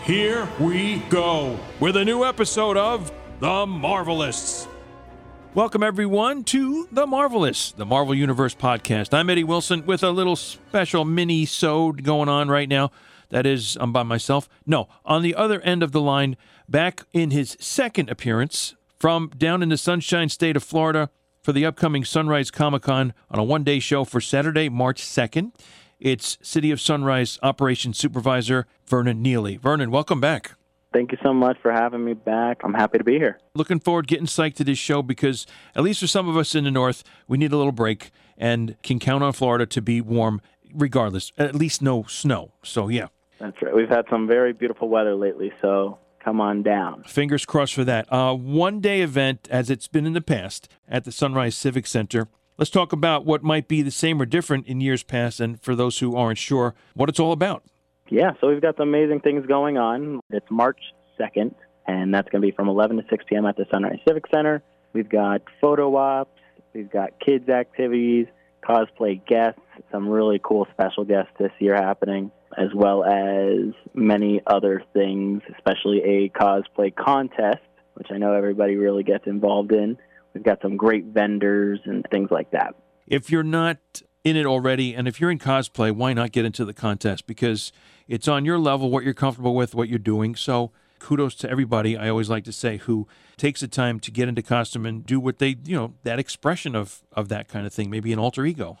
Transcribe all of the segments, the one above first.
Here we go with a new episode of The Marvelists. Welcome, everyone, to The Marvelists, the Marvel Universe podcast. I'm Eddie Wilson with a little special mini sode going on right now. That is, I'm by myself. No, on the other end of the line, back in his second appearance from down in the sunshine state of Florida for the upcoming Sunrise Comic Con on a one day show for Saturday, March 2nd. It's City of Sunrise Operations Supervisor Vernon Neeley. Vernon, welcome back. Thank you so much for having me back. I'm happy to be here. Looking forward getting psyched to this show because, at least for some of us in the north, we need a little break and can count on Florida to be warm regardless. At least no snow. So, yeah, That's right. We've had some very beautiful weather lately, so come on down. fingers crossed for that. Uh, one day event, as it's been in the past, at the Sunrise Civic Center. Let's talk about what might be the same or different in years past, and for those who aren't sure, what it's all about. Yeah, so we've got some amazing things going on. It's March 2nd, and that's going to be from 11 to 6 p.m. at the Sunrise Civic Center. We've got photo ops, we've got kids' activities, cosplay guests, some really cool special guests this year happening, as well as many other things, especially a cosplay contest, which I know everybody really gets involved in. We've got some great vendors and things like that. if you're not in it already and if you're in cosplay why not get into the contest because it's on your level what you're comfortable with what you're doing so kudos to everybody i always like to say who takes the time to get into costume and do what they you know that expression of of that kind of thing maybe an alter ego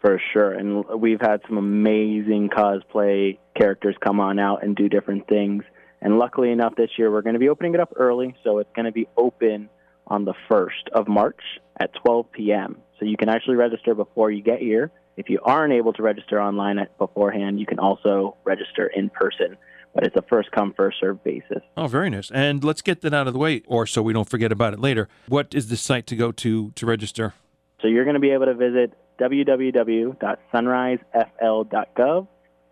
For sure. And we've had some amazing cosplay characters come on out and do different things. And luckily enough, this year we're going to be opening it up early. So it's going to be open on the 1st of March at 12 p.m. So you can actually register before you get here. If you aren't able to register online at beforehand, you can also register in person. But it's a first come, first served basis. oh very nice and let's get that out of the way or so we don't forget about it later what is the site to go to to register So you're going to be able to visit www.sunrisefl.gov,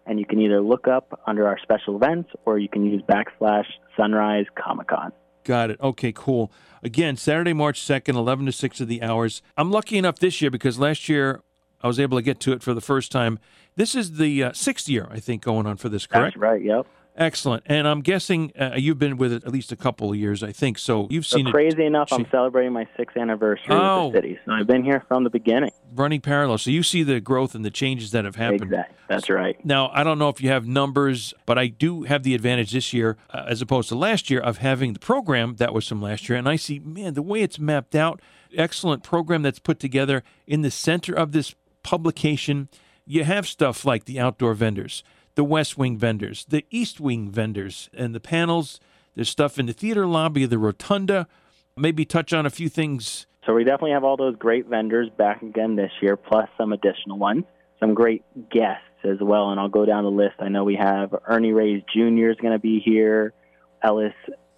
and you can either look up under our special events or you can use backslash Sunrise Comic Con. Got it. Okay, cool. Again, Saturday, March 2nd, 11 to 6 of the hours. I'm lucky enough this year because last year I was able to get to it for the first time. This is the uh, sixth year, I think, going on for this, correct? That's right. Yep. Excellent. And I'm guessing uh, you've been with it at least a couple of years, I think. So you've So seen crazy enough, I'm celebrating my sixth anniversary Oh. with the city. So I've been here from the beginning. running parallel. So you see the growth and the changes that have happened. Exactly. That's right. Now, I don't know if you have numbers, but I do have the advantage this year, uh, as opposed to last year, of having the program that was from last year. And I see, man, the way it's mapped out, excellent program that's put together in the center of this publication. You have stuff like the outdoor vendors, the West Wing vendors, the East Wing vendors, and the panels. There's stuff in the theater lobby, the rotunda. Maybe touch on a few things. So we definitely have all those great vendors back again this year, plus some additional ones. Some great guests as well, and I'll go down the list. I know we have Ernie Reyes Jr. is going to be here, Ellis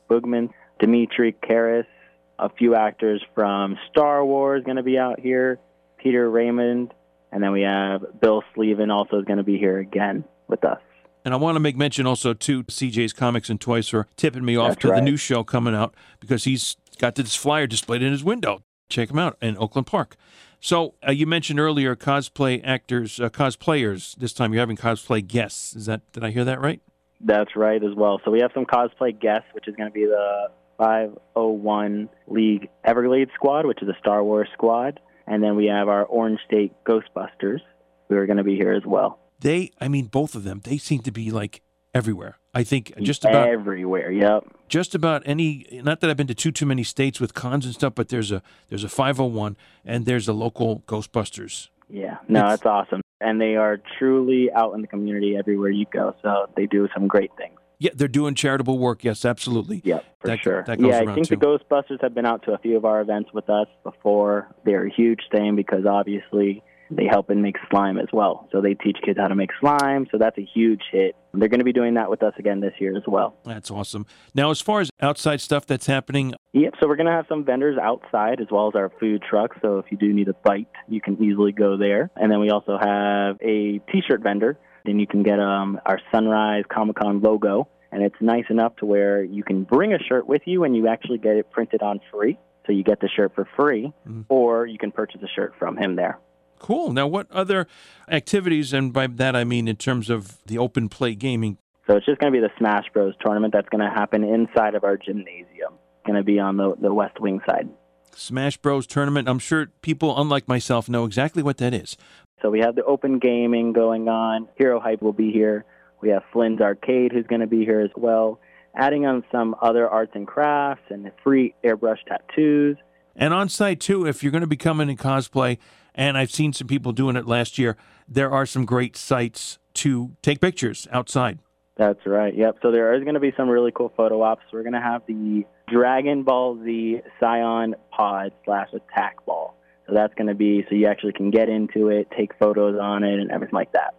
Boogman, Dimitri Karas, a few actors from Star Wars going to be out here, Peter Raymond, and then we have Bill Sleven also is going to be here again with us. And I want to make mention also to CJ's Comics and Toys for tipping me off That's to the new show coming out because he's got this flyer displayed in his window. Check him out in Oakland Park. So uh, you mentioned earlier cosplay actors, uh, cosplayers. This time you're having cosplay guests. Is that did I hear that right? That's right as well. So we have some cosplay guests, which is going to be the 501 Legion Everglades squad, which is a Star Wars squad. And then we have our Orange State Ghostbusters, who are going to be here as well. They, I mean, both of them. They seem to be like everywhere. I think just about Everywhere, yep. just about any not that I've been to too too many states with cons and stuff, but there's a there's a 501 and there's a local Ghostbusters. Yeah, no, It's- that's awesome. And they are truly out in the community everywhere you go. So they do some great things. Yeah, they're doing charitable work. Yes, absolutely. Yep, for That- sure. that yeah, I think too. the Ghostbusters have been out to a few of our events with us before. They're a huge thing because obviously they help and make slime as well. So they teach kids how to make slime. So that's a huge hit. They're going to be doing that with us again this year as well. That's awesome. Now, as far as outside stuff that's happening, Yep. So we're going to have some vendors outside as well as our food truck. So if you do need a bite, you can easily go there. And then we also have a T-shirt vendor. and you can get um, our Sunrise Comic Con logo. And it's nice enough to where you can bring a shirt with you and you actually get it printed on free. So you get the shirt for free, or you can purchase a shirt from him there. Cool. Now, what other activities, and by that I mean in terms of the open play gaming, So it's just going to be the Smash Bros tournament that's going to happen inside of our gymnasium. It's going to be on the, the West Wing side. Smash Bros tournament? I'm sure people, unlike myself, know exactly what that is. So we have the open gaming going on. Hero Hype will be here. We have Flynn's Arcade who's going to be here as well. Adding on some other arts and crafts and free airbrush tattoos. And on site too, if you're going to be coming in cosplay, and I've seen some people doing it last year, there are some great sites to take pictures outside. That's right. Yep. So there is going to be some really cool photo ops. We're going to have the Dragon Ball Z Saiyan Pod slash Attack Ball. So that's going to be so you actually can get into it, take photos on it, and everything like that.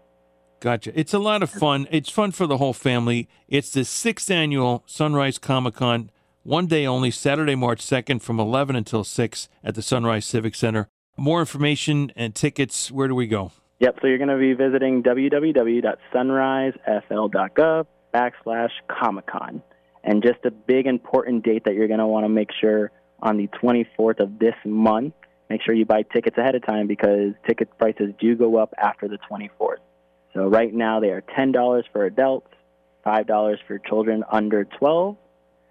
Gotcha. It's a lot of fun. It's fun for the whole family. It's the sixth annual Sunrise Comic Con, one day only, Saturday, March 2nd from 11 until 6 at the Sunrise Civic Center. More information and tickets, where do we go? Yep. So you're going to be visiting www.sunrisefl.gov backslash Comic Con. And just a big important date that you're going to want to make sure on the 24th of this month, make sure you buy tickets ahead of time because ticket prices do go up after the 24th. So right now they are $10 for adults, $5 for children under 12,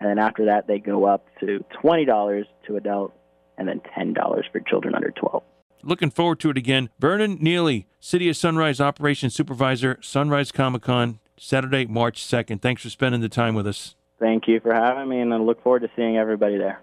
and then after that they go up to $20 to adults and then $10 for children under 12. Looking forward to it again. Vernon Neeley, City of Sunrise Operations Supervisor, Sunrise Comic Con, Saturday, March 2nd. Thanks for spending the time with us. Thank you for having me, and I look forward to seeing everybody there.